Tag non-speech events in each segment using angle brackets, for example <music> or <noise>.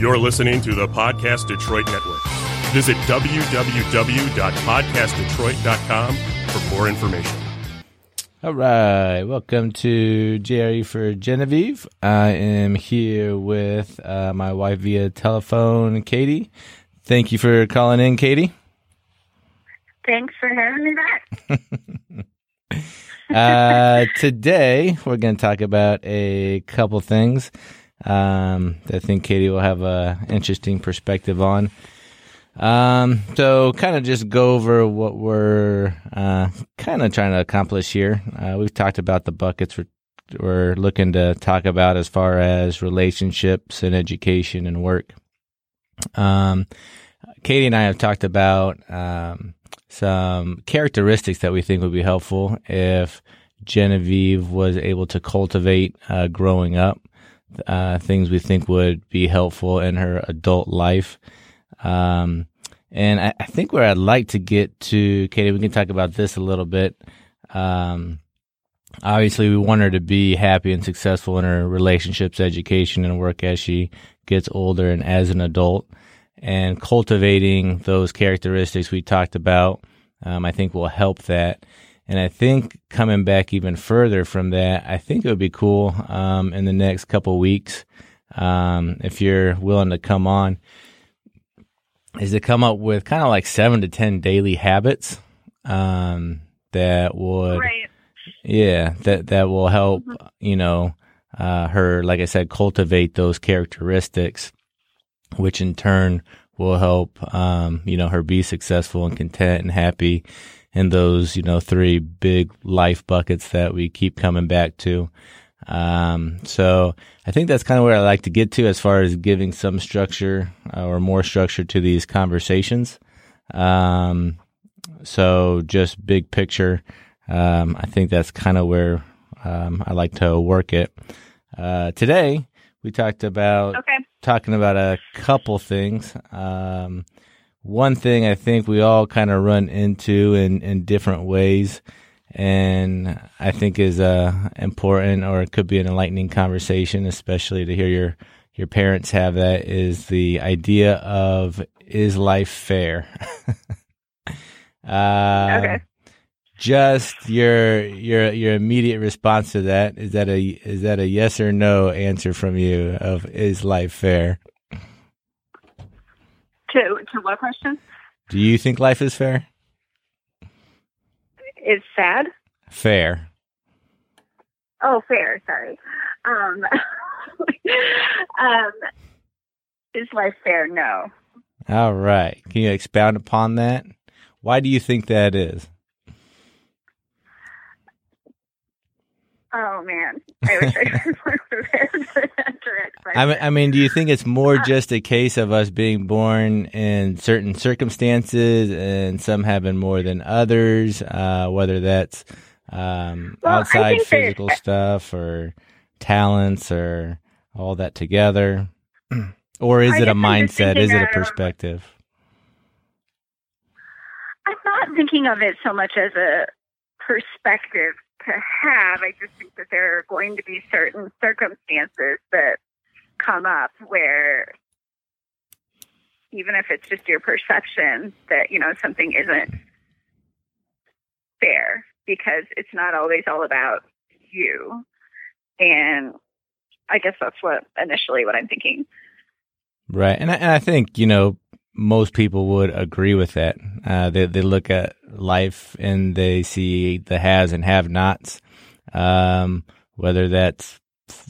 You're listening to the Podcast Detroit Network. Visit www.podcastdetroit.com for more information. All right, welcome to JRE for Genevieve. I am here with uh, my wife via telephone, Katie. Thank you for calling in, Katie. Thanks for having me back. <laughs> uh, today, we're going to talk about a couple things um, I think Katie will have a interesting perspective on. Um, so kind of just go over what we're uh, kind of trying to accomplish here. Uh, we've talked about the buckets we're, we're looking to talk about as far as relationships and education and work. Um, Katie and I have talked about um, some characteristics that we think would be helpful if Genevieve was able to cultivate uh, growing up uh, things we think would be helpful in her adult life. Um, and I, I, think where I'd like to get to, Katie, we can talk about this a little bit. Um, obviously, we want her to be happy and successful in her relationships, education, and work as she gets older and as an adult. And cultivating those characteristics we talked about, um, I think will help that. And I think coming back even further from that, I think it would be cool um, in the next couple weeks, um, if you're willing to come on, is to come up with kind of like seven to 10 daily habits um, that would, right. yeah, that, that will help, mm-hmm. you know, uh, her, like I said, cultivate those characteristics, which in turn will help, um, you know, her be successful and content and happy in those, you know, three big life buckets that we keep coming back to. Um, so I think that's kind of where I like to get to as far as giving some structure uh, or more structure to these conversations. Um, so just big picture, um, I think that's kind of where um, I like to work it. Uh, today we talked about okay. talking about a couple things. Um, one thing I think we all kind of run into in, in different ways, and I think is uh, important or it could be an enlightening conversation, especially to hear your your parents have that is the idea of is life fair? uh, <laughs> okay. Just your your your immediate response to that is that a is that a yes or no answer from you of is life fair? To to what question? Do you think life is fair? Is sad? Fair. Oh, fair. Sorry. Um, <laughs> um, is life fair? No. All right. Can you expound upon that? Why do you think that is? Oh man, I wish I was <laughs> more prepared for that direct question. I mean, I mean, do you think it's more just a case of us being born in certain circumstances and some having more than others, uh, whether that's um, well, outside physical stuff or talents or all that together, <clears throat> or is I it a mindset? Is it a perspective? I'm not thinking of it so much as a perspective to have. I just think that there are going to be certain circumstances that come up where even if it's just your perception that, you know, something isn't fair because it's not always all about you. And I guess that's what initially what I'm thinking. Right. And I, and I think, you know, most people would agree with that. Uh, they they look at life and they see the has and have nots, um, whether that's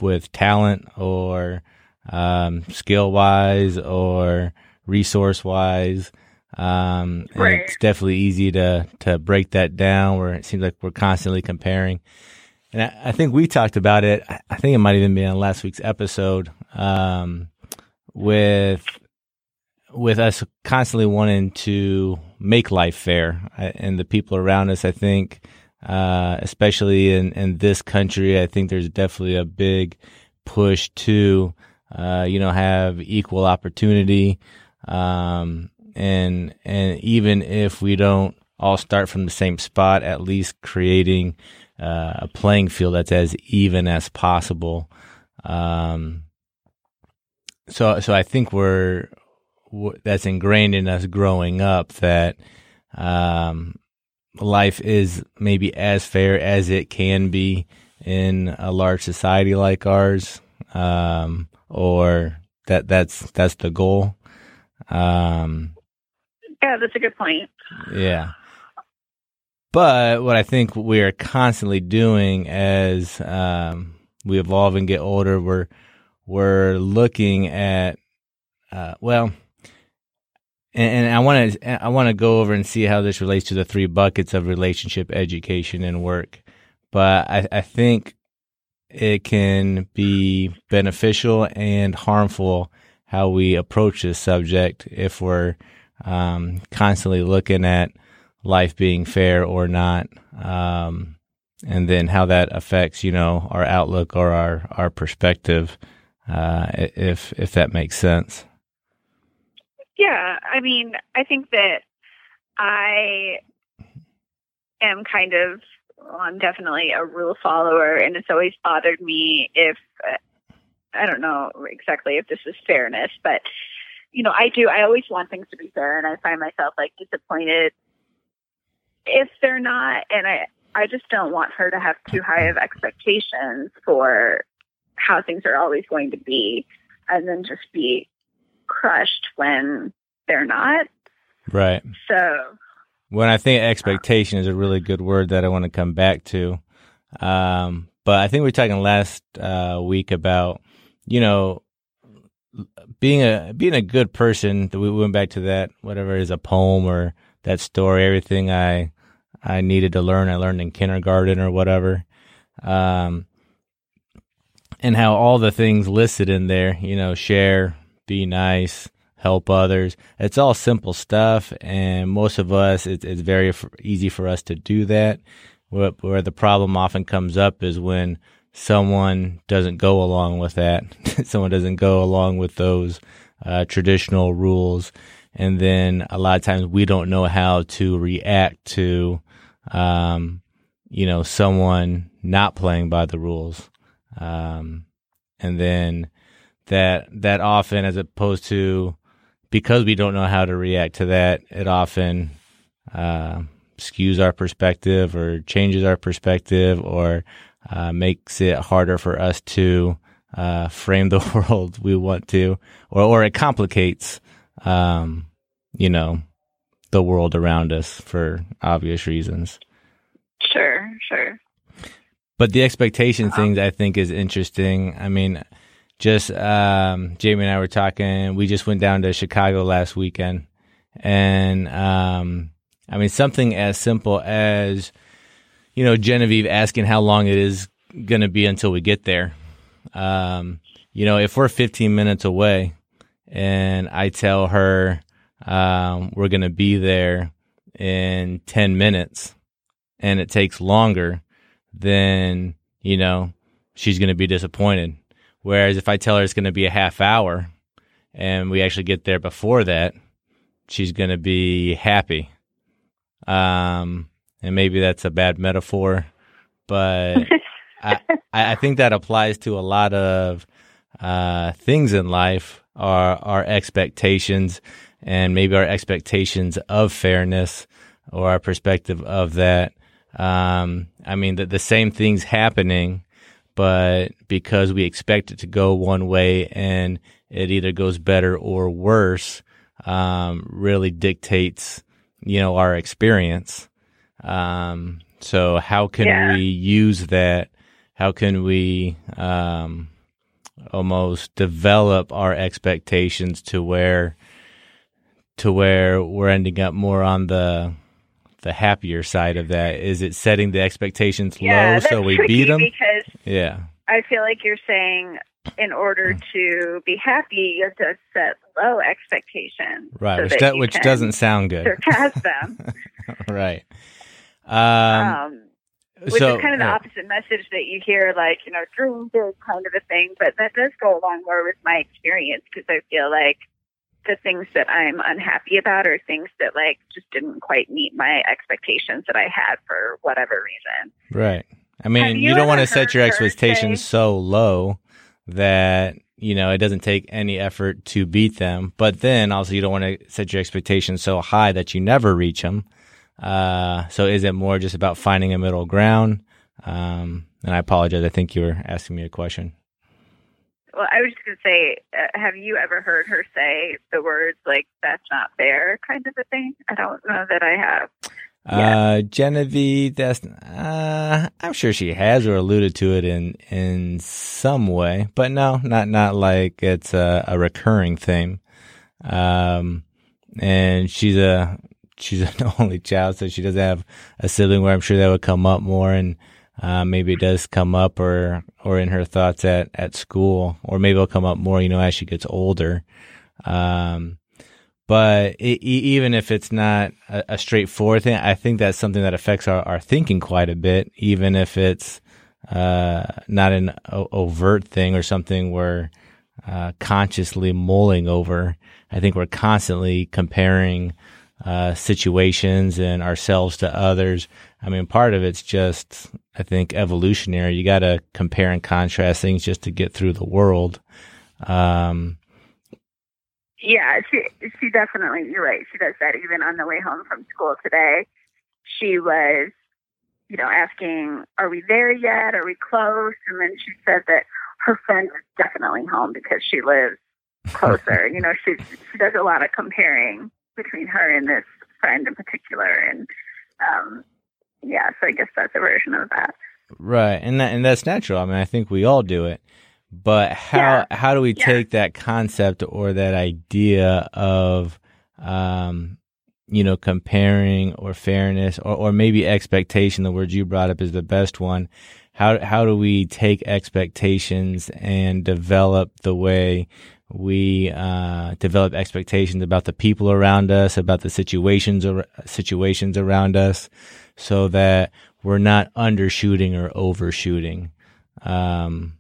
with talent or um, skill wise or resource wise. Um, and right. it's definitely easy to to break that down where it seems like we're constantly comparing. And I, I think we talked about it. I think it might even be on last week's episode um, with with us constantly wanting to make life fair and the people around us, I think, uh, especially in, in this country, I think there's definitely a big push to, uh, you know, have equal opportunity. Um, and, and even if we don't all start from the same spot, at least creating, uh, a playing field that's as even as possible. Um, so so I think we're that's ingrained in us growing up that um, life is maybe as fair as it can be in a large society like ours, um, or that that's that's the goal. Um, yeah, that's a good point. Yeah. But what I think we are constantly doing as um, we evolve and get older, we're we're looking at uh, well, and, and I want to I want to go over and see how this relates to the three buckets of relationship, education, and work. But I, I think it can be beneficial and harmful how we approach this subject if we're um, constantly looking at life being fair or not, um, and then how that affects you know our outlook or our our perspective, uh, if if that makes sense. Yeah, I mean, I think that I am kind of well, I'm definitely a rule follower, and it's always bothered me if I don't know exactly if this is fairness, but you know, I do. I always want things to be fair, and I find myself like disappointed if they're not. And I, I just don't want her to have too high of expectations for how things are always going to be, and then just be crushed when they're not. Right. So. When I think expectation is a really good word that I want to come back to. Um, but I think we are talking last uh, week about, you know, being a being a good person. We went back to that whatever is a poem or that story. Everything I I needed to learn, I learned in kindergarten or whatever. Um, and how all the things listed in there, you know, share, be nice, help others. It's all simple stuff, and most of us, it's, it's very easy for us to do that. Where, where the problem often comes up is when someone doesn't go along with that. <laughs> someone doesn't go along with those uh, traditional rules. And then a lot of times we don't know how to react to, um, you know, someone not playing by the rules. Um, and then that, that often, as opposed to, because we don't know how to react to that, it often, uh, skews our perspective or changes our perspective or uh, makes it harder for us to uh, frame <laughs> the world we want to, or or it complicates, um, you know, the world around us for obvious reasons. Sure, sure. But the expectation uh-huh. things I think is interesting. I mean, just um, Jamie and I were talking. We just went down to Chicago last weekend, and um, I mean something as simple as you know, Genevieve asking how long it is going to be until we get there. Um, you know, if we're 15 minutes away and I tell her um, we're going to be there in 10 minutes and it takes longer, then, you know, she's going to be disappointed. Whereas if I tell her it's going to be a half hour and we actually get there before that, she's going to be happy. Um, and maybe that's a bad metaphor, but <laughs> I, I think that applies to a lot of uh, things in life. Our our expectations and maybe our expectations of fairness or our perspective of that. Um, I mean, the, the same things happening, but because we expect it to go one way and it either goes better or worse, um, really dictates, you know, our experience. Um, so how can yeah. we use that? How can we um, almost develop our expectations to where to where we're ending up more on the the happier side of that? Is it setting the expectations yeah, low so we beat them? Because yeah, I feel like you're saying in order mm. to be happy, you have to set low expectations, right? So which, do, which doesn't sound good. Surpass <laughs> them, right? Um, um, which so, is kind of the opposite message that you hear, like, you know, dream big kind of a thing. But that does go along more with my experience because I feel like the things that I'm unhappy about are things that, like, just didn't quite meet my expectations that I had for whatever reason. Right. I mean, you, you, don't want to set your expectations say, so low that you know, it doesn't take any effort to beat them. But then also, you don't want to set your expectations so high that you never reach them. Uh, so is it more just about finding a middle ground? Um, and I apologize. I think you were asking me a question. Well, I was just going to say, uh, have you ever heard her say the words like "that's not fair" kind of a thing? I don't know that I have. Uh, Genevieve, that's, uh, I'm sure she has or alluded to it in, in some way, but no, not, not like it's a, a recurring theme. Um, and she's a, she's <laughs> an only child, so she doesn't have a sibling where I'm sure that would come up more. And, uh, maybe it does come up or, or in her thoughts at, at school, or maybe it'll come up more, you know, as she gets older. Um, but it, even if it's not a, a, straightforward thing, I think that's something that affects our, our thinking quite a bit, even if it's uh, not an o- overt thing or something we're uh, consciously mulling over. I think we're constantly comparing uh, situations and ourselves to others. I mean, part of it's just, I think, evolutionary. You got to compare and contrast things just to get through the world. Um, yeah, she she definitely. You're right. She does that even on the way home from school today. She was, you know, asking, "Are we there yet? Are we close?" And then she said that her friend was definitely home because she lives closer. you know, she she does a lot of comparing between her and this friend in particular, and um, yeah. So I guess that's a version of that. Right, and that and that's natural. I mean, I think we all do it. But how yeah. how do we yeah. take that concept or that idea of um, you know comparing or fairness or, or maybe expectation? The word you brought up is the best one. How how do we take expectations and develop the way we uh, develop expectations about the people around us, about the situations or situations around us, so that we're not undershooting or overshooting. Um,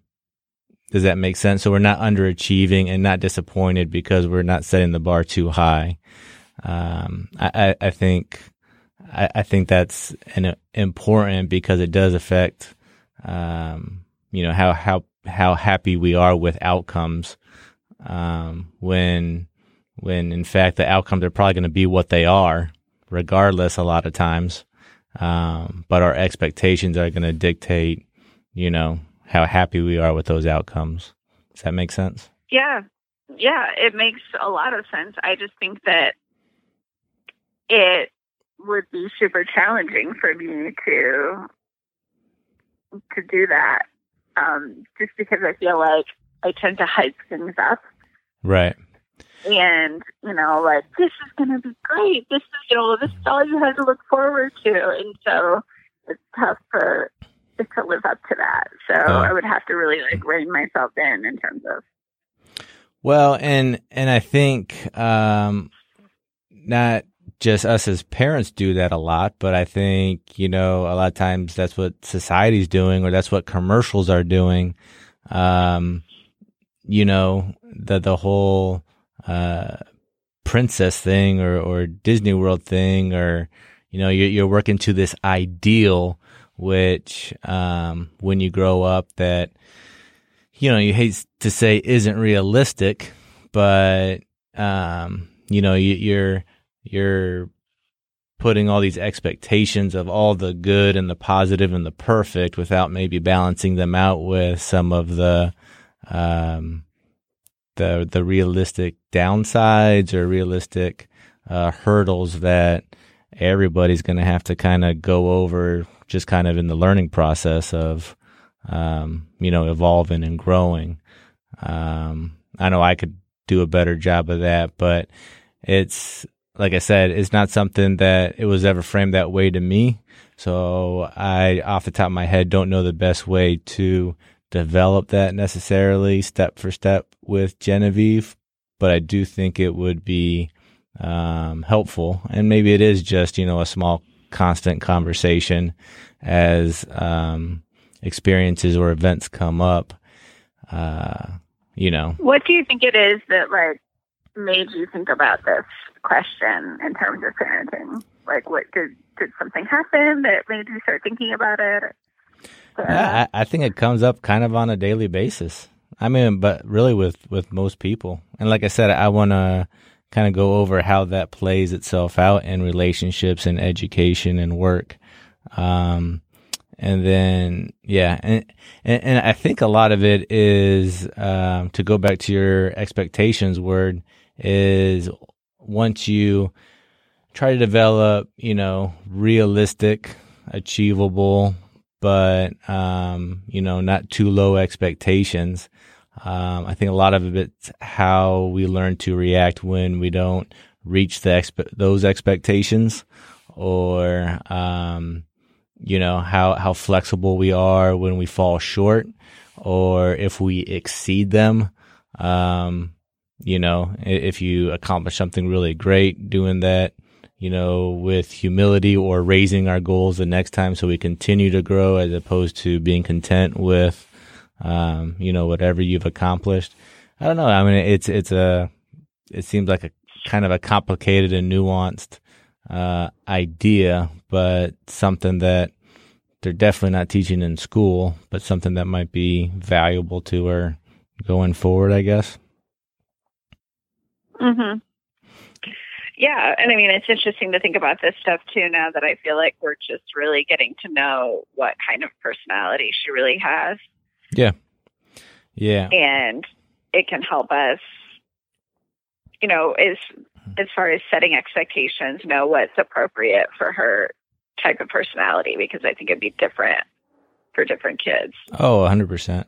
does that make sense? So we're not underachieving and not disappointed because we're not setting the bar too high. Um, I, I, think, I, I, think that's an important because it does affect, um, you know, how, how, how happy we are with outcomes. Um, when, when in fact the outcomes are probably going to be what they are, regardless a lot of times. Um, but our expectations are going to dictate, you know, how happy we are with those outcomes. Does that make sense? Yeah. Yeah, it makes a lot of sense. I just think that it would be super challenging for me to to do that. Um, just because I feel like I tend to hype things up. Right. And, you know, like this is gonna be great. This is you know, this is all you have to look forward to. And so it's tough for to live up to that. So I would have to really like rein myself in in terms of. Well, and and I think um, not just us as parents do that a lot, but I think you know a lot of times that's what society's doing, or that's what commercials are doing. Um, you know the the whole uh, princess thing, or or Disney World thing, or you know you're, you're working to this ideal which um, when you grow up that you know you hate to say isn't realistic but um, you know you, you're you're putting all these expectations of all the good and the positive and the perfect without maybe balancing them out with some of the um, the the realistic downsides or realistic uh, hurdles that everybody's going to have to kind of go over just kind of in the learning process of, um, you know, evolving and growing. Um, I know I could do a better job of that, but it's, like I said, it's not something that it was ever framed that way to me. So I, off the top of my head, don't know the best way to develop that necessarily step for step with Genevieve, but I do think it would be um, helpful. And maybe it is just, you know, a small constant conversation as um, experiences or events come up. Uh, you know, what do you think it is that like made you think about this question in terms of parenting? Like, what did did something happen that made you start thinking about it? Yeah, I, I think it comes up kind of on a daily basis. I mean, but really with with most people, and like I said, I want to kind of go over how that plays itself out in relationships and education and work. Um, and then, yeah, and, and, and I think a lot of it is, um, to go back to your expectations word is once you try to develop, you know, realistic, achievable, but, um, you know, not too low expectations. Um, I think a lot of it's how we learn to react when we don't reach the expe- those expectations or, um, you know, how, how flexible we are when we fall short or if we exceed them. Um, you know, if you accomplish something really great doing that, you know, with humility or raising our goals the next time so we continue to grow as opposed to being content with, um, you know, whatever you've accomplished. I don't know. I mean, it's, it's a, it seems like a kind of a complicated and nuanced, uh, idea, but something that they're definitely not teaching in school, but something that might be valuable to her going forward, I guess. Mhm. Yeah, and I mean it's interesting to think about this stuff too now that I feel like we're just really getting to know what kind of personality she really has. Yeah. Yeah. And it can help us you know, as as far as setting expectations, know what's appropriate for her type of personality because I think it'd be different for different kids. Oh, 100%.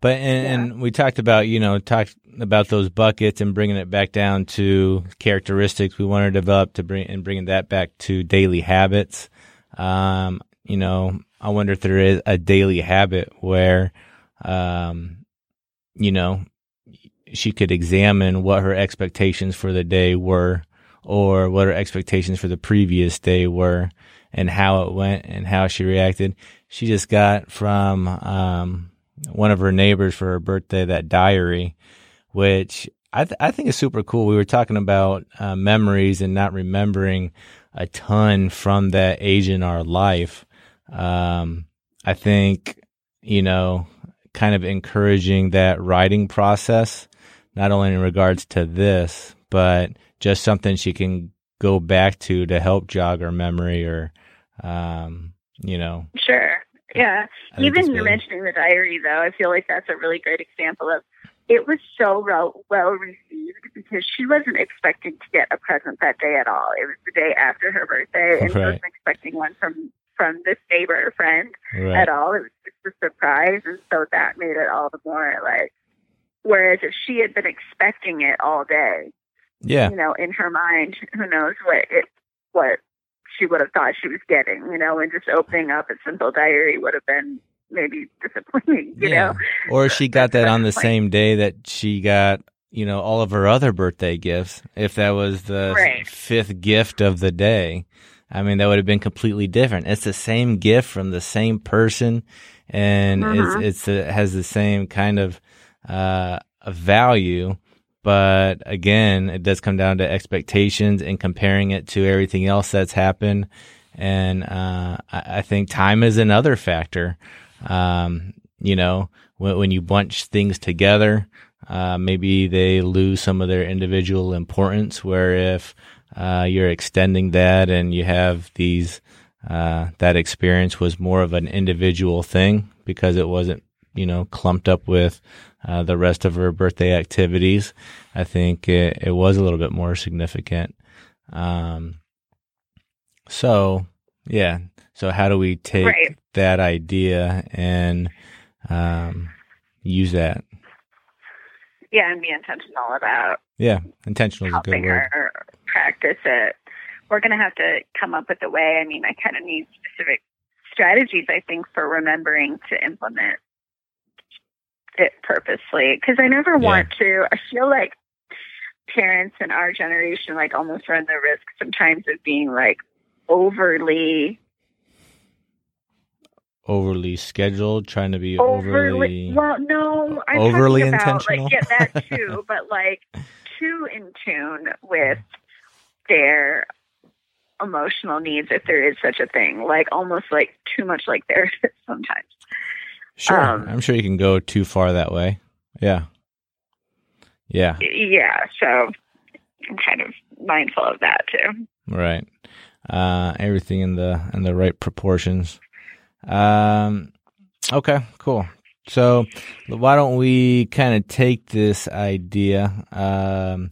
But and, yeah. and, we talked about you know talked about those buckets and bringing it back down to characteristics we want to develop to bring and bringing that back to daily habits. Um, you know, I wonder if there is a daily habit where, um, you know, she could examine what her expectations for the day were, or what her expectations for the previous day were, and how it went and how she reacted. She just got from um, one of her neighbors for her birthday that diary, which I, th- I think is super cool. We were talking about uh, memories and not remembering a ton from that age in our life. Um, I think, you know, kind of encouraging that writing process, not only in regards to this, but just something she can go back to to help jog her memory or, um, you know. Sure. Yeah. Even you're mentioning the diary, though, I feel like that's a really great example of it was so well, well received because she wasn't expecting to get a present that day at all. It was the day after her birthday, and right. she wasn't expecting one from from this neighbor friend right. at all. It was just a surprise, and so that made it all the more like. Whereas if she had been expecting it all day, yeah, you know, in her mind, who knows what it what she would have thought she was getting, you know, and just opening up a simple diary would have been maybe <laughs> disappointing, you yeah. know. Or she got that on the same day that she got, you know, all of her other birthday gifts. If that was the right. fifth gift of the day, I mean, that would have been completely different. It's the same gift from the same person, and uh-huh. it's, it's it has the same kind of uh, value but again, it does come down to expectations and comparing it to everything else that's happened. And uh, I, I, think time is another factor. Um, you know, when, when, you bunch things together, uh, maybe they lose some of their individual importance. Where if uh, you're extending that and you have these, uh, that experience was more of an individual thing because it wasn't, you know, clumped up with uh, the rest of her birthday activities. I think it, it was a little bit more significant. Um, so yeah. So how do we take right. that idea and um, use that? Yeah, and be intentional about. Yeah, intentional is a good word. Her practice it. We're going to have to come up with a way. I mean, I kind of need specific strategies. I think for remembering to implement it purposely because I never yeah. want to. I feel like parents in our generation like almost run the risk sometimes of being like overly overly scheduled, trying to be overly, overly well, no, I'm overly about, intentional. Like, yeah, that <laughs> too, but like too in tune with their emotional needs, if there is such a thing. Like almost like too much like therapist <laughs> sometimes. Sure, um, I'm sure you can go too far that way. Yeah. Yeah. Yeah. So I'm kind of mindful of that too. Right. Uh, everything in the in the right proportions. Um, okay, cool. So why don't we kind of take this idea? Um,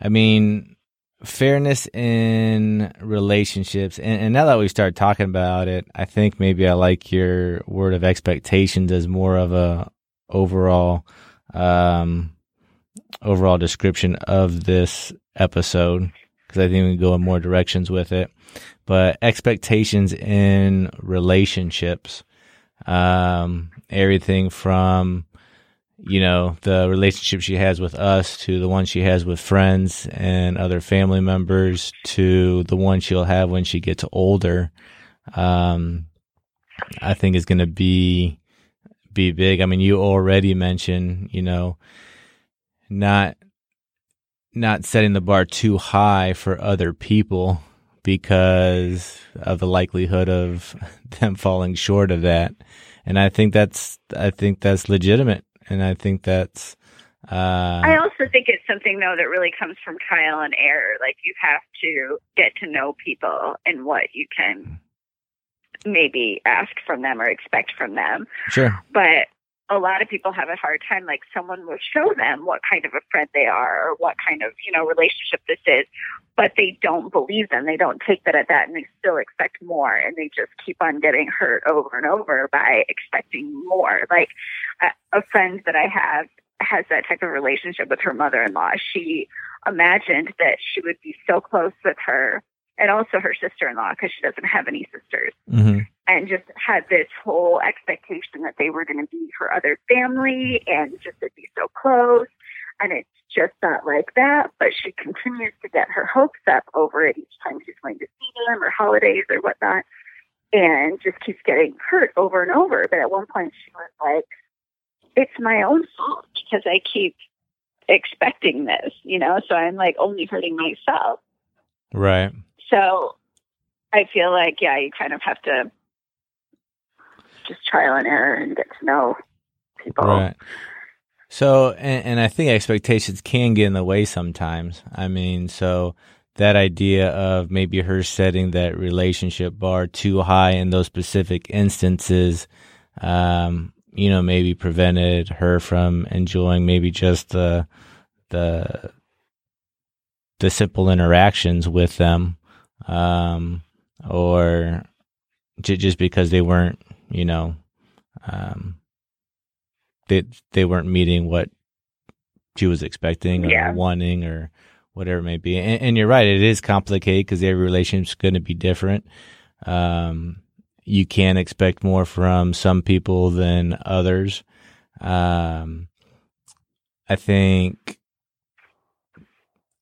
I mean, fairness in relationships, and, and now that we start talking about it, I think maybe I like your word of expectations as more of a overall, um, overall description of this episode because I think we can go in more directions with it. But expectations in relationships, um, everything from you know the relationship she has with us to the one she has with friends and other family members to the one she'll have when she gets older. Um, I think is going to be be big. I mean, you already mentioned, you know, not not setting the bar too high for other people because of the likelihood of <laughs> them falling short of that. And I think that's I think that's legitimate and I think that's uh, I also think it's something though that really comes from trial and error. Like you have to get to know people and what you can maybe ask from them or expect from them. Sure. But a lot of people have a hard time like someone will show them what kind of a friend they are or what kind of you know relationship this is but they don't believe them. They don't take that at that and they still expect more and they just keep on getting hurt over and over by expecting more. Like a, a friend that i have has that type of relationship with her mother-in-law. She imagined that she would be so close with her and also her sister-in-law because she doesn't have any sisters. Mm-hmm. And just had this whole expectation that they were going to be her other family and just to be so close. And it's just not like that but she continues to get her hopes up over it each time she's going to see them or holidays or whatnot and just keeps getting hurt over and over. But at one point she was like it's my own fault because i keep expecting this you know? So i'm like only hurting myself. Right. So I feel like, yeah, you kind of have to just trial and error and get to know people. Right. So, and, and I think expectations can get in the way sometimes. I mean, so that idea of maybe her setting that relationship bar too high in those specific instances, um, you know, maybe prevented her from enjoying maybe just the, the, the simple interactions with them um, or j- just because they weren't, you know, um, they they weren't meeting what she was expecting or Yeah. wanting or whatever it may be. And, and you're right, it is complicated because every relationship's going to be different. Um, you can't expect more from some people than others. Um, I think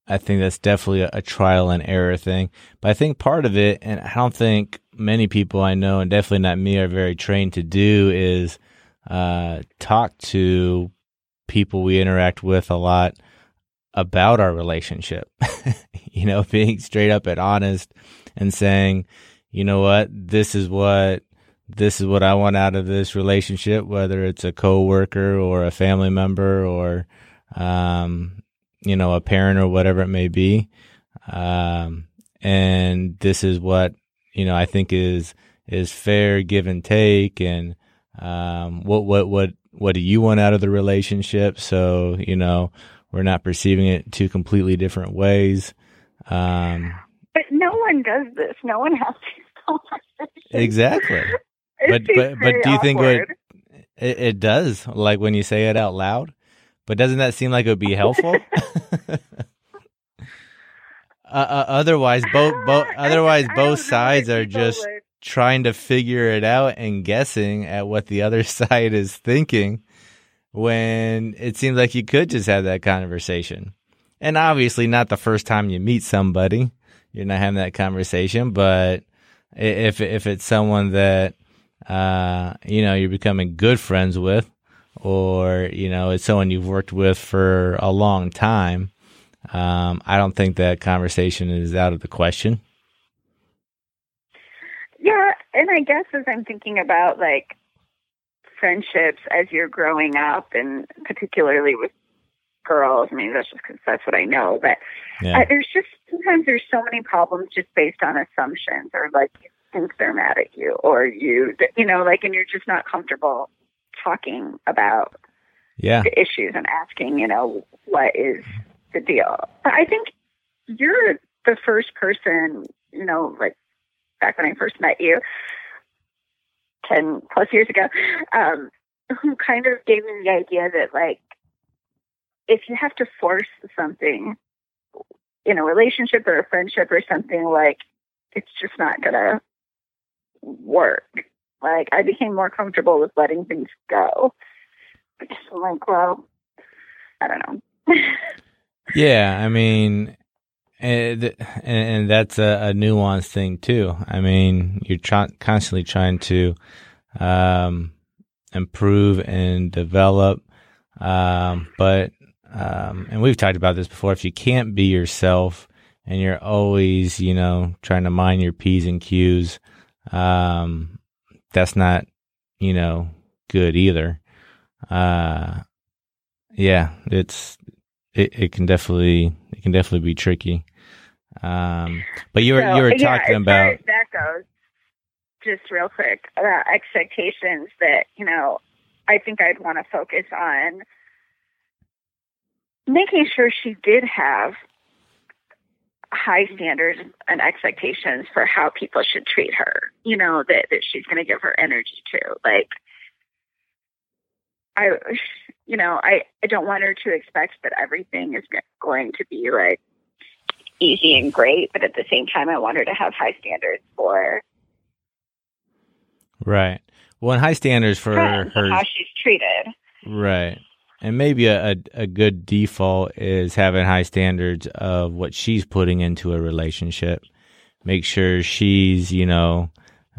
I think that's definitely a, a trial and error thing. But I think part of it, and I don't think many people I know, and definitely not me, are very trained to do, is uh, talk to people we interact with a lot about our relationship. <laughs> you know, being straight up and honest and saying, you know what, this is what this is what I want out of this relationship, whether it's a coworker or a family member or um, you know, a parent or whatever it may be. Um, and this is what, you know, I think is, is fair give and take. And, um, what, what, what, what do you want out of the relationship? So, you know, we're not perceiving it two completely different ways. Um, But no one does this. No one has these <laughs> conversations. exactly. But- but- but do you think what- It, it does, like when you say it out loud. But doesn't that seem like it would be helpful? <laughs> <laughs> uh, uh, otherwise, both, both, otherwise, just- I don't know both sides are just would- trying to figure it out and guessing at what the other <laughs> side is thinking. When it seems like you could just have that conversation, and obviously not the first time you meet somebody, you're not having that conversation. But if if it's someone that uh, you know you're becoming good friends with, or you know it's someone you've worked with for a long time, um, I don't think that conversation is out of the question. Yeah, and I guess as I'm thinking about like friendships as you're growing up, and particularly with girls. I mean, that's just because that's what I know. But Yeah. uh, there's just sometimes there's so many problems just based on assumptions, or like you think they're mad at you, or you, you know, like, and you're just not comfortable talking about Yeah. the issues and asking, you know, what is the deal. But I think you're the first person, you know, like back when I first met you, 10 plus years ago, um, who kind of gave me the idea that, like, if you have to force something in a relationship or a friendship or something, like, it's just not going to work. Like, I became more comfortable with letting things go. I'm like, well, I don't know. <laughs> Yeah, I mean, and, and and that's a, a nuanced thing too. I mean, you're constantly trying to um, improve and develop, um, but um, and we've talked about this before. If you can't be yourself and you're always, you know, trying to mind your p's and q's, um, that's not, you know, good either. Uh, yeah, it's it, it can definitely it can definitely be tricky. Um, but you were So, you were yeah, talking about that goes. Just real quick about expectations that you know, I think I'd want to focus on making sure she did have high standards and expectations for how people should treat her. You know that that she's going to give her energy to, like. I, you know, I, I don't want her to expect that everything is going to be like easy and great, but at the same time, I want her to have high standards for right. Well, and high standards for her, how she's treated. right? And maybe a, a a good default is having high standards of what she's putting into a relationship. Make sure she's you know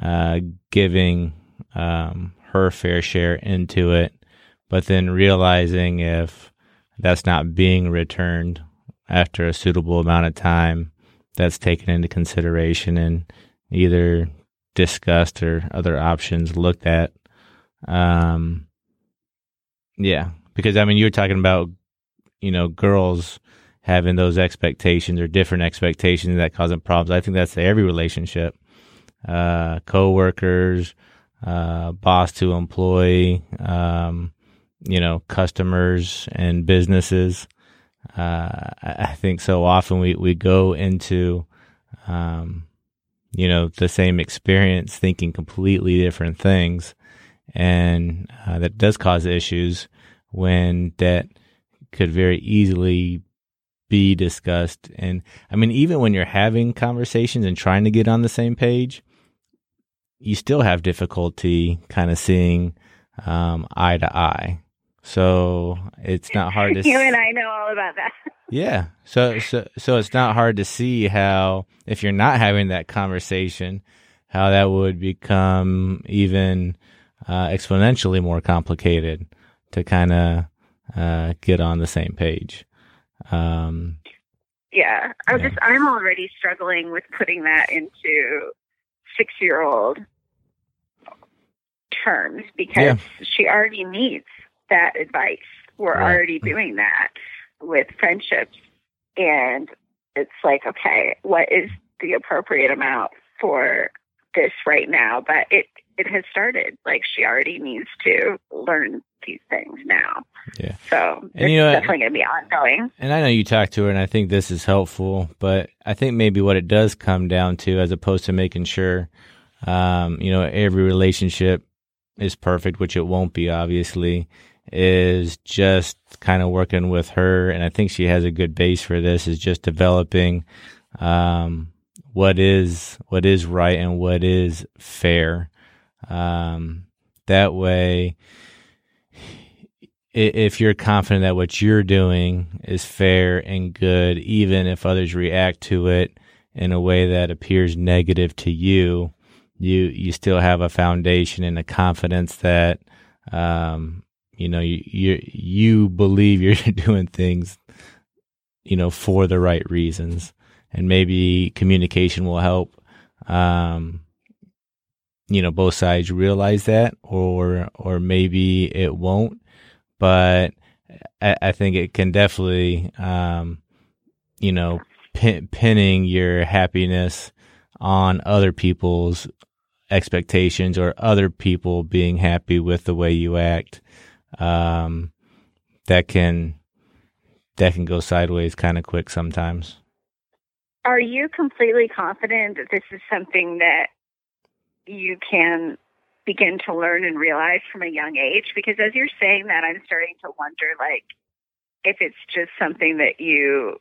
uh, giving um, her fair share into it, but then realizing if that's not being returned after a suitable amount of time, that's taken into consideration and either discussed or other options looked at. Um, yeah, because I mean, you were talking about, you know, girls having those expectations or different expectations that causing problems. I think that's every relationship, uh, coworkers, uh, boss to employee, um, you know, customers and businesses. Uh, I think so often we, we go into, um, you know, the same experience thinking completely different things. And uh, that does cause issues when that could very easily be discussed. And I mean, even when you're having conversations and trying to get on the same page, you still have difficulty kind of seeing um, eye to eye. So it's not hard to <laughs> You and I know all about that. <laughs> yeah. So so so it's not hard to see how if you're not having that conversation, how that would become even uh, exponentially more complicated to kind of uh, get on the same page. Um, Yeah, I was Yeah. just I'm already struggling with putting that into six year old terms because Yeah. she already needs that advice. We're Right. already doing that with friendships, and it's like, okay, what is the appropriate amount for this right now? But it it has started. Like she already needs to learn these things now. Yeah. So And it's you know, definitely going to be ongoing. and I know you talked to her, and I think this is helpful. But I think maybe what it does come down to, as opposed to making sure, um, you know, every relationship is perfect, which it won't be, obviously, is just kind of working with her. And I think she has a good base for this. Is just developing um, what is what is right and what is fair. Um, that way, if you're confident that what you're doing is fair and good, even if others react to it in a way that appears negative to you, you you still have a foundation and a confidence that um, you know you you you believe you're <laughs> doing things you know for the right reasons, and maybe communication will help. Um, you know both sides realize that, or or maybe it won't. But I, I think it can definitely, um, you know, pin, pinning your happiness on other people's expectations or other people being happy with the way you act. Um, that can that can go sideways kind of quick sometimes. Are you completely confident that this is something that you can begin to learn and realize from a young age? Because as you're saying that, I'm starting to wonder, like, if it's just something that you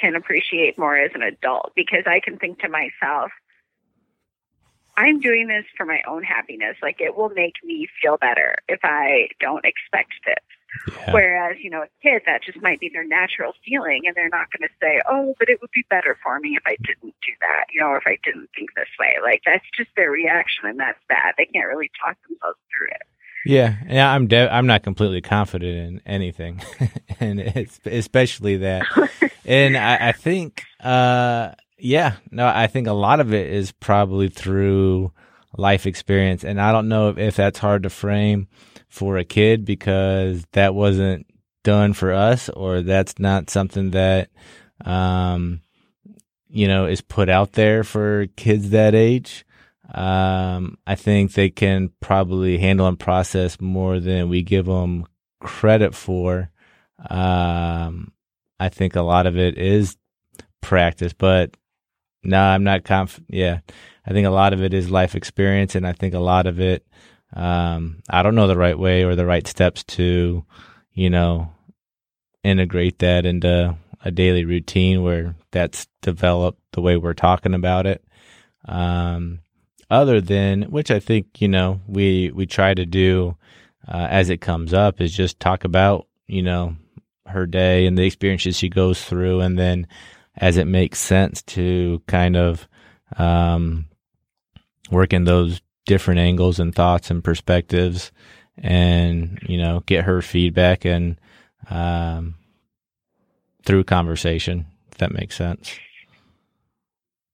can appreciate more as an adult. Because I can think to myself, I'm doing this for my own happiness. Like, it will make me feel better if I don't expect this. Yeah. Whereas, you know, a kid, that just might be their natural feeling, and they're not going to say, oh, but it would be better for me if I didn't do that, you know, or if I didn't think this way. Like, that's just their reaction, and that's bad. They can't really talk themselves through it. Yeah, yeah, I'm de- I'm not completely confident in anything, <laughs> and it's especially that. <laughs> and I, I think, uh, yeah, no, I think a lot of it is probably through life experience, and I don't know if, that's hard to frame for a kid because that wasn't done for us or that's not something that um you know is put out there for kids that age. Um i think they can probably handle and process more than we give them credit for. Um i think a lot of it is practice but no i'm not conf yeah i think a lot of it is life experience and i think a lot of it um, I don't know the right way or the right steps to, you know, integrate that into a daily routine where that's developed the way we're talking about it. Um, other than which I think, you know, we, we try to do, uh, as it comes up is just talk about, you know, her day and the experiences she goes through. And then as it makes sense to kind of, um, work in those different angles and thoughts and perspectives and, you know, get her feedback and, um, through conversation, if that makes sense.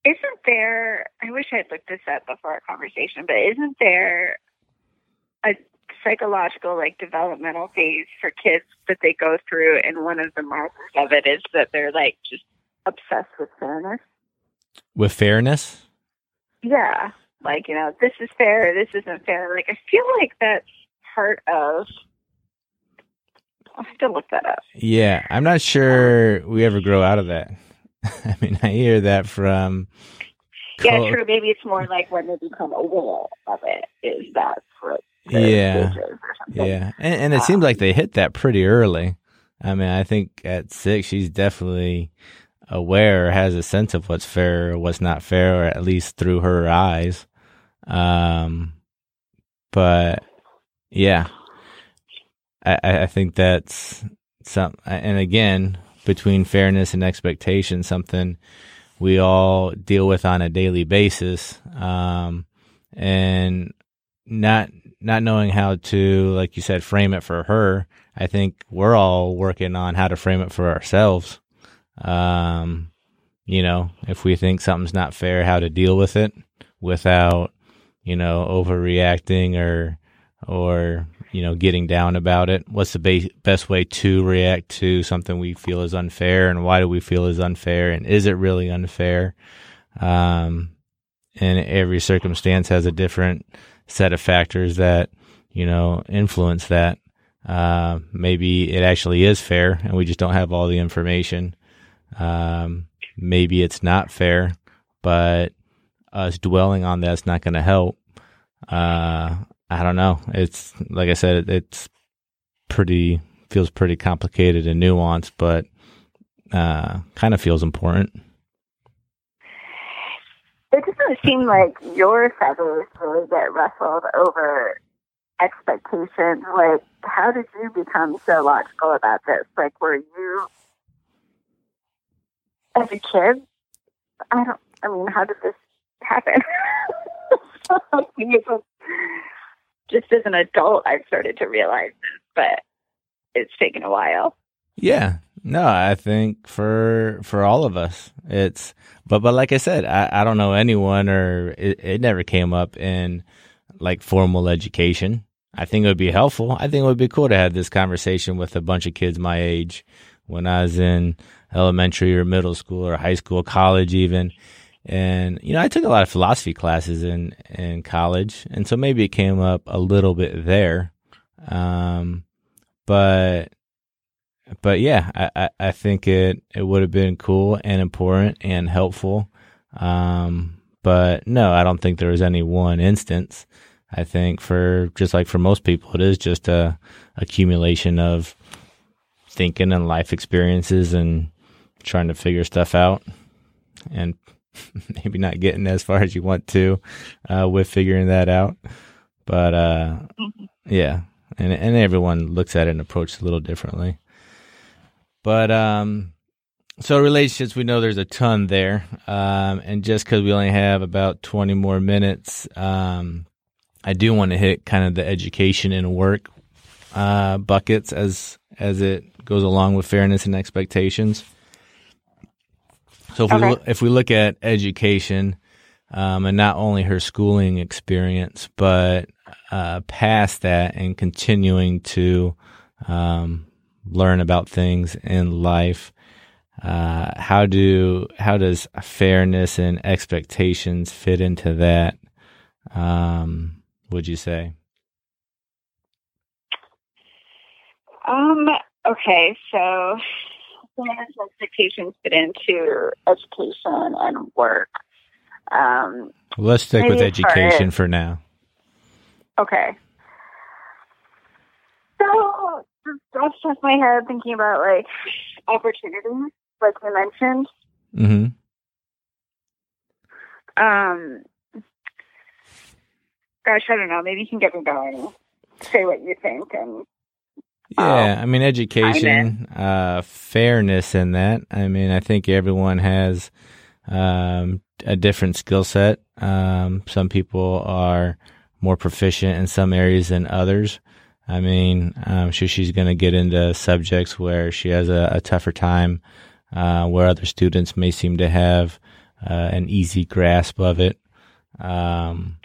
Isn't there, I wish I'd looked this up before our conversation, but isn't there a psychological, like developmental phase for kids that they go through? And one of the markers of it is that they're like just obsessed with fairness. With fairness? Yeah. Like you know this is fair this isn't fair. Like i feel like that's part of i have to look that up. Yeah i'm not sure we ever grow out of that. <laughs> I mean i hear that from yeah true. Maybe it's more like when they become aware of it is that what yeah. yeah. And, and it um, seems like they hit that pretty early. I mean i think at six she's definitely aware has a sense of what's fair or what's not fair or at least through her eyes um, but yeah, I, I think that's some, and again, between fairness and expectation, something we all deal with on a daily basis. Um, and not, not knowing how to, like you said, frame it for her. I think we're all working on how to frame it for ourselves. Um, you know, if we think something's not fair, how to deal with it without you know, overreacting or or you know getting down about it. What's the best way to react to something we feel is unfair and why do we feel is unfair and is it really unfair? Um, and every circumstance has a different set of factors that you know influence that. Uh, maybe it actually is fair and we just don't have all the information um, maybe it's not fair but us dwelling on that's not going to help. Uh, I don't know. It's like I said, it's pretty feels pretty complicated and nuanced, but uh, kind of feels important. It doesn't seem like your feathers really get ruffled over expectations. Like, how did you become so logical about this? Like, were you as a kid? I don't. I mean, how did this happen. <laughs> just as an adult, I've started to realize this, but it's taken a while. Yeah, No, I think for for all of us, it's but but like I said, I, I don't know anyone or it, it never came up in like formal education. I think it would be helpful. I think it would be cool to have this conversation with a bunch of kids my age when I was in elementary or middle school or high school, college even. And you know, I took a lot of philosophy classes in in college, and so maybe it came up a little bit there. Um, but but yeah, I, I, think it, it would have been cool and important and helpful. Um, but no, I don't think there was any one instance. I think for just like for most people, it is just a accumulation of thinking and life experiences and trying to figure stuff out and <laughs> maybe not getting as far as you want to uh, with figuring that out. But uh, mm-hmm. yeah, and and everyone looks at it and approaches a little differently. But um, so relationships, we know there's a ton there, um, and just because we only have about 20 more minutes, um, I do want to hit kind of the education and work uh, buckets as as it goes along with fairness and expectations. So if okay. we if we look at education, um, and not only her schooling experience, but uh, past that and continuing to um, learn about things in life. Uh, how do how does fairness and expectations fit into that? Um, would you say? Um. Okay. So, and expectations fit into education and work. Um, Let's stick with education for now. Okay. So just off my head, thinking about like opportunities, like we mentioned. Mm-hmm. Um. Gosh, I don't know. Maybe you can get me going. Say what you think and. Yeah, I mean education, uh, fairness in that. I mean, I think everyone has um, a different skill set. Um, some people are more proficient in some areas than others. I mean, I'm sure she's going to get into subjects where she has a, a tougher time, uh, where other students may seem to have uh, an easy grasp of it. Um,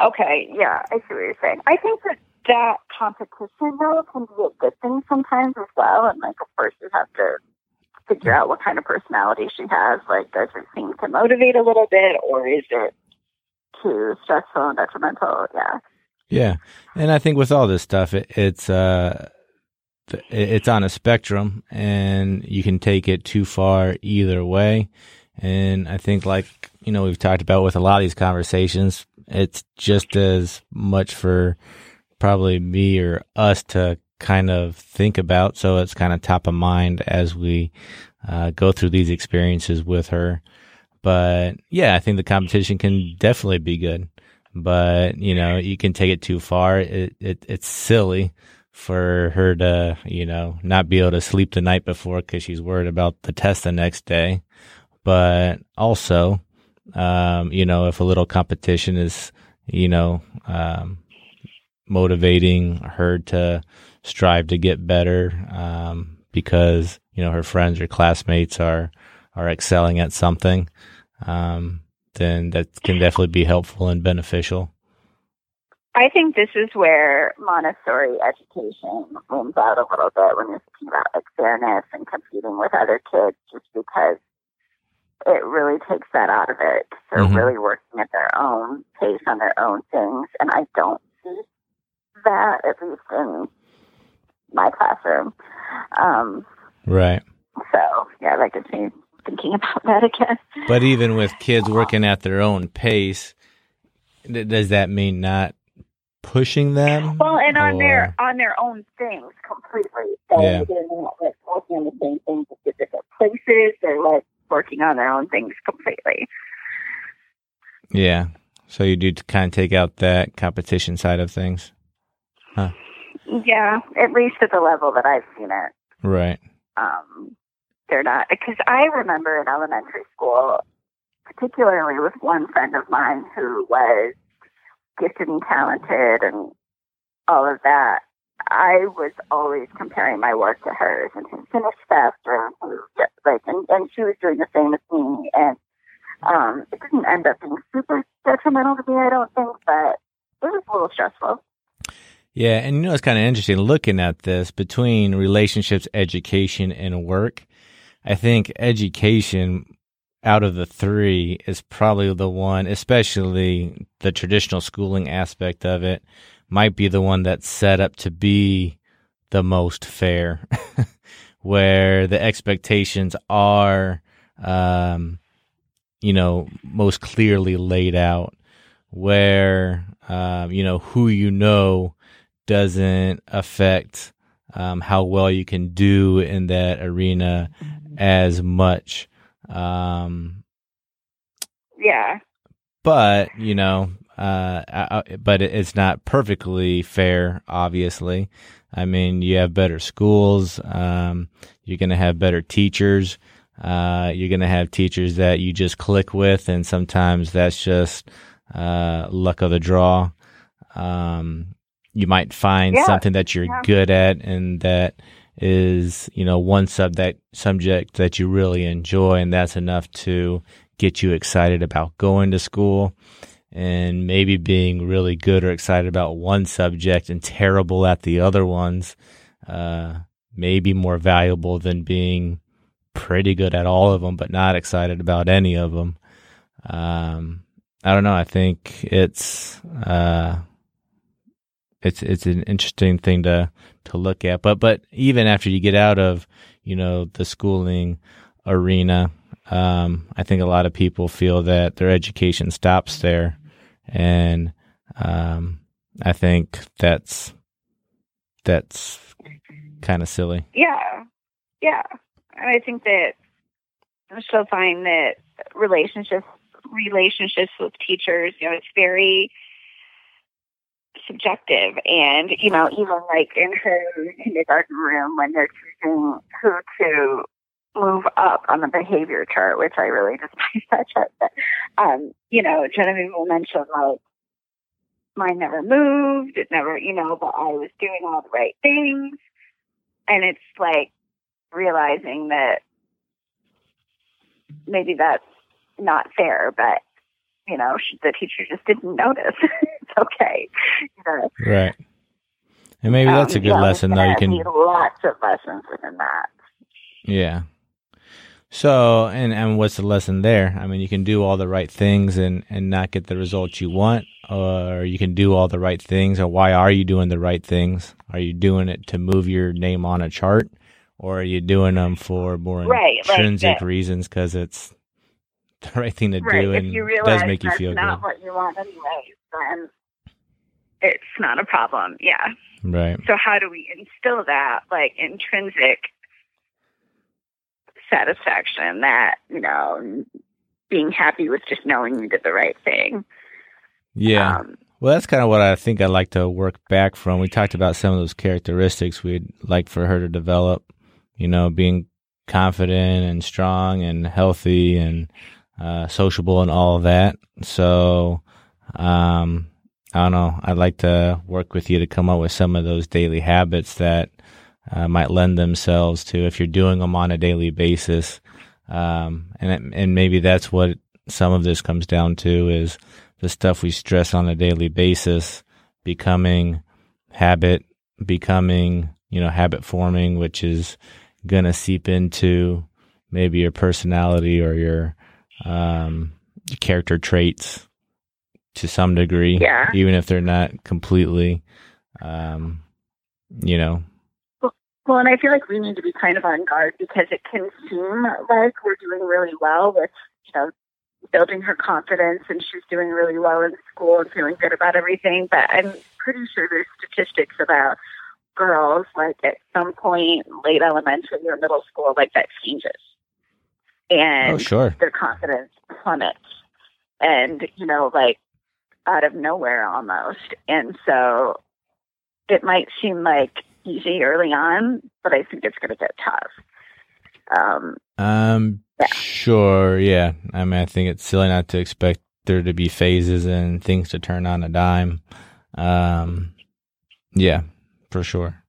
okay, yeah, I see what you're saying. I think that that competition though can be a good thing sometimes as well, and like of course you have to figure out what kind of personality she has. Like, does it seem to motivate a little bit, or is it too stressful and detrimental? Yeah. Yeah, and I think with all this stuff, it, it's uh, it's on a spectrum, and you can take it too far either way. And I think, like you know, we've talked about with a lot of these conversations, it's just as much for probably me or us to kind of think about. So it's kind of top of mind as we uh, go through these experiences with her. But yeah, I think the competition can definitely be good but you know you can take it too far. It, it it's silly for her to you know not be able to sleep the night before because she's worried about the test the next day. But also, um, you know, if a little competition is you know um, motivating her to strive to get better um, because you know her friends or classmates are are excelling at something. Um, then that can definitely be helpful and beneficial. I think this is where Montessori education wins out a little bit when you're thinking about like fairness and competing with other kids, just because it really takes that out of it. They're mm-hmm. really working at their own pace on their own things, and I don't see that at least in my classroom. Um, right. So yeah, that gets me thinking about that again. But even with kids working at their own pace, does that mean not pushing them? Well, and on or? their on their own things completely. So yeah. they're not like working on the same things at different places. They're like working on their own things completely. Yeah. So you do kind of take out that competition side of things. Huh. Yeah, at least at the level that I've seen it. Right. Um, they're not because I remember in elementary school, particularly with one friend of mine who was gifted and talented and all of that. I was always comparing my work to hers and who finished faster, and who, like, and, and she was doing the same as me. And um, it didn't end up being super detrimental to me, I don't think, but it was a little stressful. Yeah, and you know it's kind of interesting looking at this between relationships, education, and work. I think education out of the three is probably the one, especially the traditional schooling aspect of it, might be the one that's set up to be the most fair, <laughs> where the expectations are, um, you know, most clearly laid out, where, um, you know, who you know doesn't affect um, how well you can do in that arena as much. Um, Yeah. but you know, uh, I, I- but it's not perfectly fair. Obviously, I mean, you have better schools. Um, you're going to have better teachers. Uh, you're going to have teachers that you just click with, and sometimes that's just uh, luck of the draw. Um, you might find Yeah, something that you're yeah. good at, and that is, you know, one sub that subject that you really enjoy, and that's enough to get you excited about going to school and maybe being really good or excited about one subject and terrible at the other ones uh, may be more valuable than being pretty good at all of them but not excited about any of them um, i don't know i think it's uh, it's it's an interesting thing to to look at but but even after you get out of you know the schooling arena um, I think a lot of people feel that their education stops there, and um, I think that's that's kind of silly. Yeah, yeah. And I think that I still find that relationships relationships with teachers, you know, it's very subjective. And you know, even like in her kindergarten room when they're choosing who to move up on the behavior chart, which I really <laughs> despise that chart. But um, you know, Genevieve will mention like mine never moved, it never, you know, but I was doing all the right things and it's like realizing that maybe that's not fair, but you know, the teacher just didn't notice. <laughs> it's okay. You know, Right. And maybe that's a Um, good yeah, lesson, though. You can, be lots of lessons within that. yeah. So, and and what's the lesson there? I mean, you can do all the right things and and not get the results you want, or you can do all the right things. Or why are you doing the right things? Are you doing it to move your name on a chart, or are you doing them for more Right, intrinsic reasons because it's <laughs> the right thing to Right. do If and you realize does make you feel not good? what you want anyways, then it's not a problem. Yeah. Right. So how do we instill that like intrinsic satisfaction that, you know, being happy with just knowing you did the right thing. Yeah. Um, Well, that's kind of what I think I'd like to work back from. We talked about some of those characteristics we'd like for her to develop, you know, being confident and strong and healthy and uh, sociable and all of that. So, um, I don't know. I'd like to work with you to come up with some of those daily habits that uh, might lend themselves to if you're doing them on a daily basis. Um, and it, and maybe that's what some of this comes down to is the stuff we stress on a daily basis becoming habit, becoming, you know, habit forming, which is to seep into maybe your personality or your, um, character traits to some degree, Yeah. even if they're not completely, um, you know, well, and I feel like we need to be kind of on guard because it can seem like we're doing really well with, you know, building her confidence and she's doing really well in school and feeling good about everything. But I'm pretty sure there's statistics about girls like at some point late elementary or middle school like that changes. And oh, sure. their confidence plummets and you know like out of nowhere almost and so it might seem like easy early on but i think it's going to get tough um Um, Yeah. sure, yeah. I mean, I think it's silly not to expect there to be phases and things to turn on a dime. Um, yeah, for sure.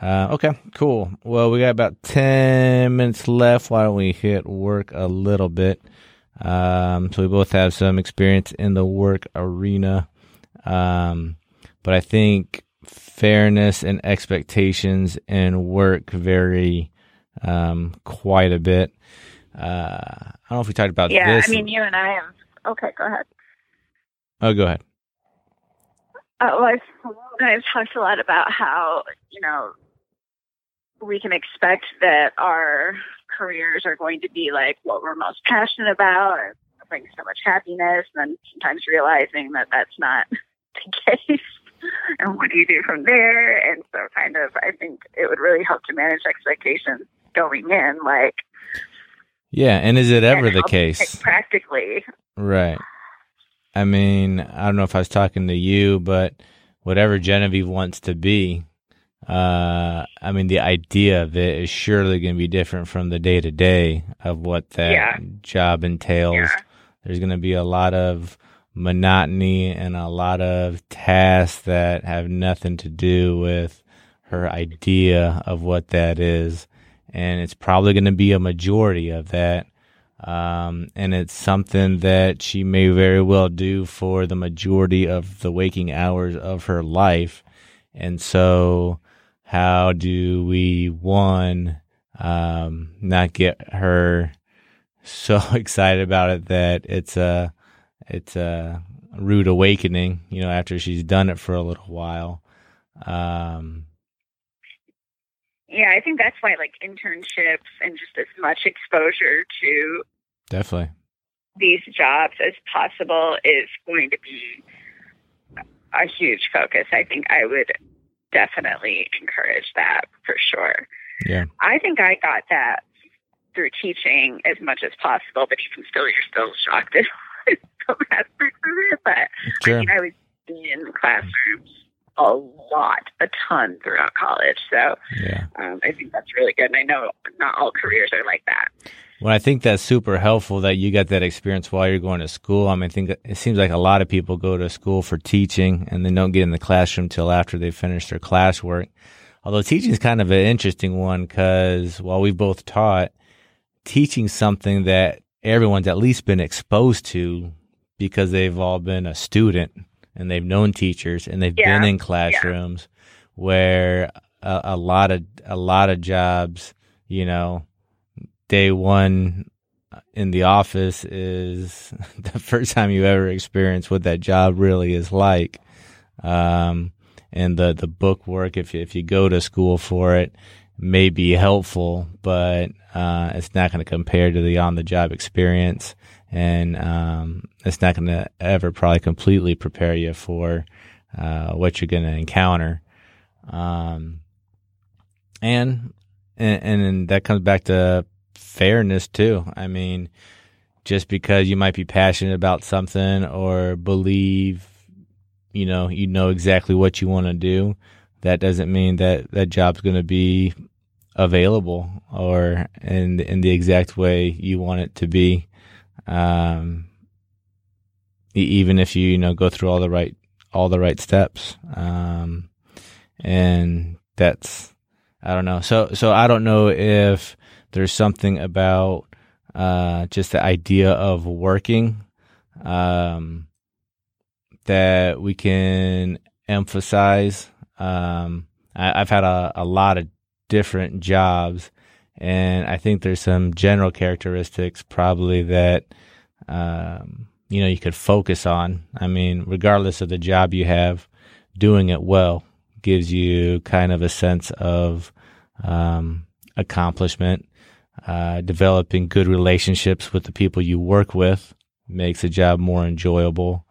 Uh, okay, cool. Well, we got about 10 minutes left. Why don't we hit work a little bit? Um, so we both have some experience in the work arena. Um, but I think fairness and expectations in work vary um, quite a bit. Uh, I don't know if we talked about this. yeah, this. I mean, you and I have. Okay, go ahead. oh, go ahead. Uh, well, I've, I've talked a lot about how you know we can expect that our careers are going to be like what we're most passionate about, or bring so much happiness, and then sometimes realizing that that's not <laughs> the case. and what do you do from there? And so, kind of, I think it would really help to manage expectations going in, like Yeah, and is it ever the case? practically. Right. I mean, I don't know if I was talking to you, but whatever Genevieve wants to be, uh, I mean, the idea of it is surely going to be different from the day to day of what that Yeah. job entails. Yeah. There's going to be a lot of monotony and a lot of tasks that have nothing to do with her idea of what that is. And it's probably going to be a majority of that. Um, and it's something that she may very well do for the majority of the waking hours of her life. And so, how do we, one, um, not get her so <laughs> excited about it that it's a, it's a rude awakening, you know, after she's done it for a little while. Um, Yeah, I think that's why like internships and just as much exposure to definitely. these jobs as possible is going to be a huge focus. I think I would definitely encourage that for sure. Yeah. I think I got that through teaching as much as possible, but even still, you're still shocked at some aspects of it. But I mean, I was in classrooms a lot, a ton throughout college. So Yeah. um, I think that's really good. And I know not all careers are like that. Well, I think that's super helpful that you got that experience while you're going to school. I mean, I think it seems like a lot of people go to school for teaching and then don't get in the classroom till after they finish their classwork. Although teaching is kind of an interesting one because while we've both taught, teaching something that everyone's at least been exposed to because they've all been a student and they've known teachers and they've Yeah. been in classrooms where a, a lot of a lot of jobs, you know, day one in the office is <laughs> the first time you ever experience what that job really is like. Um, and the, the book work, if you, if you go to school for it, may be helpful, but, uh, it's not going to compare to the on the job experience. And, um, it's not going to ever probably completely prepare you for, uh, what you're going to encounter. Um, and, and, and that comes back to fairness too. I mean, just because you might be passionate about something or believe, you know, you know exactly what you want to do, that doesn't mean that that job's going to be available or in in the exact way you want it to be. Um, even if you you know go through all the right all the right steps, um, and that's I don't know. So so I don't know if there's something about uh, just the idea of working um, that we can emphasize. Um, I, I've had a, a lot of different jobs, and I think there's some general characteristics probably that um, you know you could focus on. I mean, regardless of the job you have, doing it well gives you kind of a sense of um, accomplishment. Uh, developing good relationships with the people you work with makes the job more enjoyable.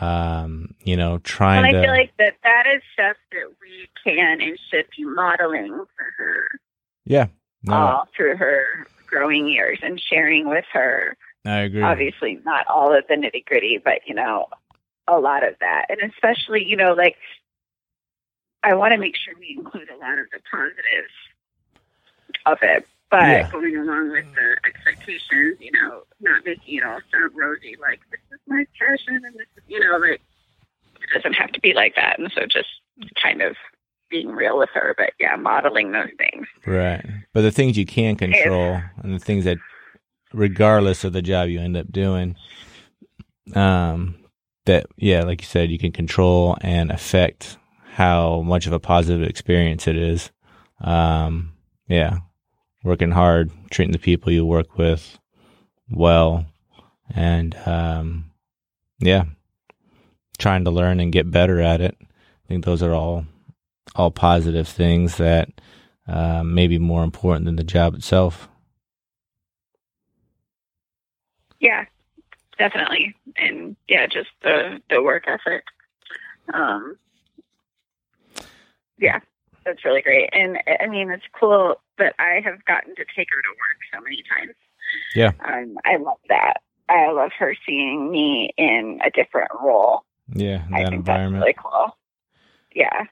Um, you know, trying to. And I to feel like that that is stuff that we can and should be modeling for her yeah, no, all through her growing years and sharing with her. I agree. Obviously, not all of the nitty gritty, but you know, a lot of that, and especially you know, like I want to make sure we include a lot of the positives of it. But Yeah. going along with the expectations, you know, not making it all sound rosy, like this is my passion and this is, you know, like it doesn't have to be like that. And so just kind of being real with her, but yeah, modeling those things. Right. But the things you can control and the things that, regardless of the job you end up doing, um, that, yeah, like you said, you can control and affect how much of a positive experience it is. Um, yeah. Working hard, treating the people you work with well, and, um, yeah, trying to learn and get better at it. I think those are all all positive things that uh, may be more important than the job itself. Yeah, definitely, and yeah, just the the work effort. Um, yeah, that's really great, and I mean it's cool that I have gotten to take her to work so many times. Yeah, um, I love that. I love her seeing me in a different role. Yeah, I think environment. that's really cool. Yeah.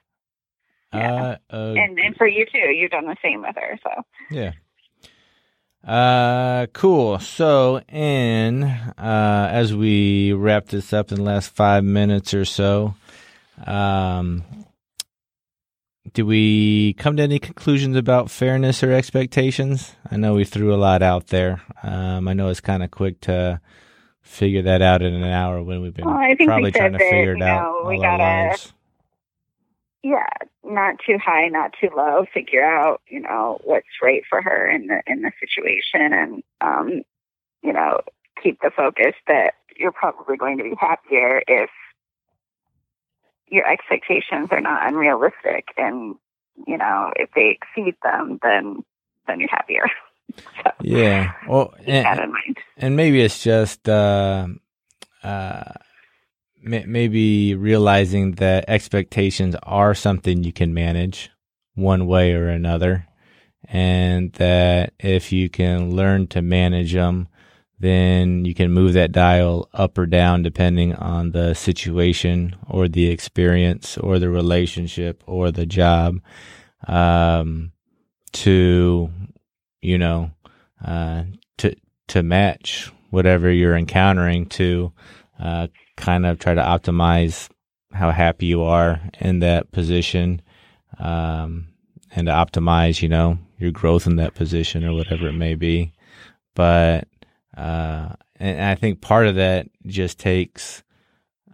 Yeah. Uh, uh, and and for you too, you've done the same with her. So yeah. Uh, cool. So, in uh, as we wrap this up in the last five minutes or so, um, do we come to any conclusions about fairness or expectations? I know we threw a lot out there. Um, I know it's kind of quick to figure that out in an hour when we've been Well, I think probably trying to that, figure it out. know, we gotta- lives. yeah, not too high, not too low. Figure out you know what's right for her in the in the situation, and um, you know keep the focus that you're probably going to be happier if your expectations are not unrealistic, and you know if they exceed them, then then you're happier. <laughs> so Yeah. Well, and, in mind. and maybe it's just uh, uh, maybe realizing that expectations are something you can manage one way or another, and that if you can learn to manage them, then you can move that dial up or down depending on the situation or the experience or the relationship or the job um, to you know uh, to to match whatever you're encountering to uh, kind of try to optimize how happy you are in that position um, and to optimize you know your growth in that position or whatever it may be. But uh, and I think part of that just takes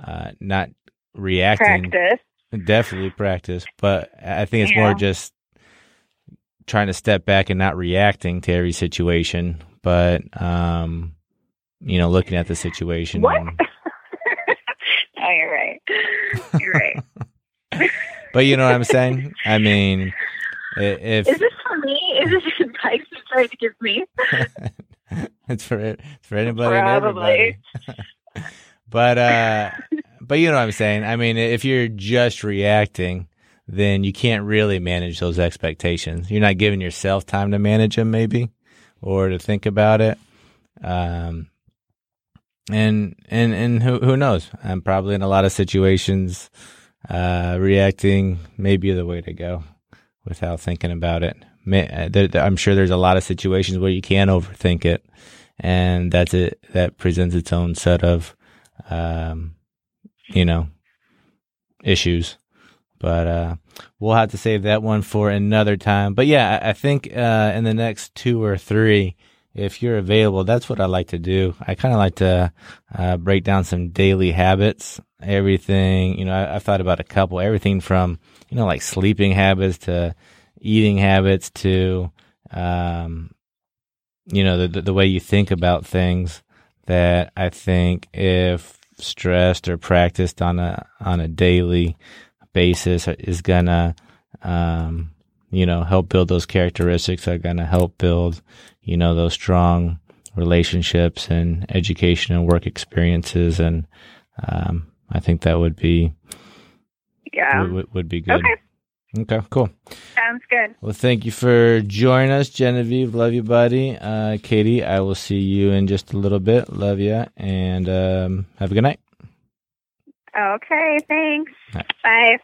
uh, not reacting Practice. definitely practice but i think it's more just trying to step back and not reacting to every situation but um you know looking at the situation What? and- <laughs> oh, you're right. You're right. <laughs> but you know what i'm saying i mean if Is this for me? Is this <laughs> advice you're trying to give me? <laughs> it's for it's for anybody and Probably. everybody. <laughs> But uh but you know what i'm saying? I mean if you're just reacting then you can't really manage those expectations. You're not giving yourself time to manage them maybe or to think about it. Um and and and who who knows? I'm probably in a lot of situations uh reacting may be the way to go without thinking about it. Uh, i'm sure there's a lot of situations where you can overthink it and that's it. That presents its own set of um you know issues. But uh we'll have to save that one for another time. But yeah i, think uh in the next two or three if you're available that's what i like to do. I kind of like to uh break down some daily habits. Everything you know I, i've thought about a couple everything from you know like sleeping habits to eating habits to um you know the, the the way you think about things that I think if stressed or practiced on a on a daily basis is gonna um, you know help build those characteristics are gonna help build you know those strong relationships and education and work experiences and um, I think that would be Yeah. would, would- would be good. Okay. Okay, cool. Sounds good. Well, thank you for joining us, Genevieve. Love you, buddy. Uh, Katie, I will see you in just a little bit. Love you, and um, have a good night. Okay. Thanks. Bye. Bye.